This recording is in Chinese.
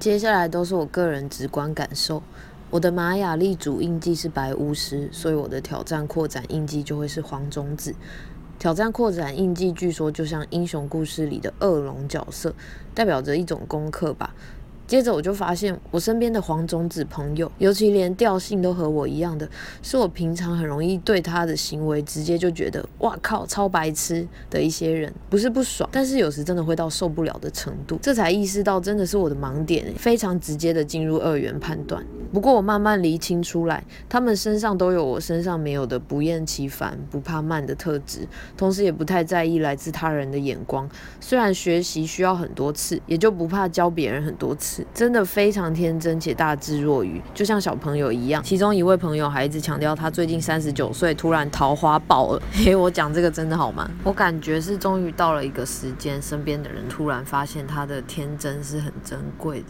接下来都是我个人直观感受。我的玛雅历主印记是白巫师，所以我的挑战扩展印记就会是黄种子。挑战扩展印记据说就像英雄故事里的恶龙角色，代表着一种功课吧。接着我就发现，我身边的黄种子朋友，尤其连调性都和我一样的，是我平常很容易对他的行为直接就觉得哇靠超白痴的一些人，不是不爽，但是有时真的会到受不了的程度，这才意识到真的是我的盲点，非常直接的进入二元判断。不过我慢慢厘清出来，他们身上都有我身上没有的不厌其烦、不怕慢的特质，同时也不太在意来自他人的眼光。虽然学习需要很多次，也就不怕教别人很多次。真的非常天真且大智若愚，就像小朋友一样。其中一位朋友还一直强调他最近三十九岁，突然桃花爆了。嘿，我讲这个真的好吗？我感觉是终于到了一个时间，身边的人突然发现他的天真是很珍贵的。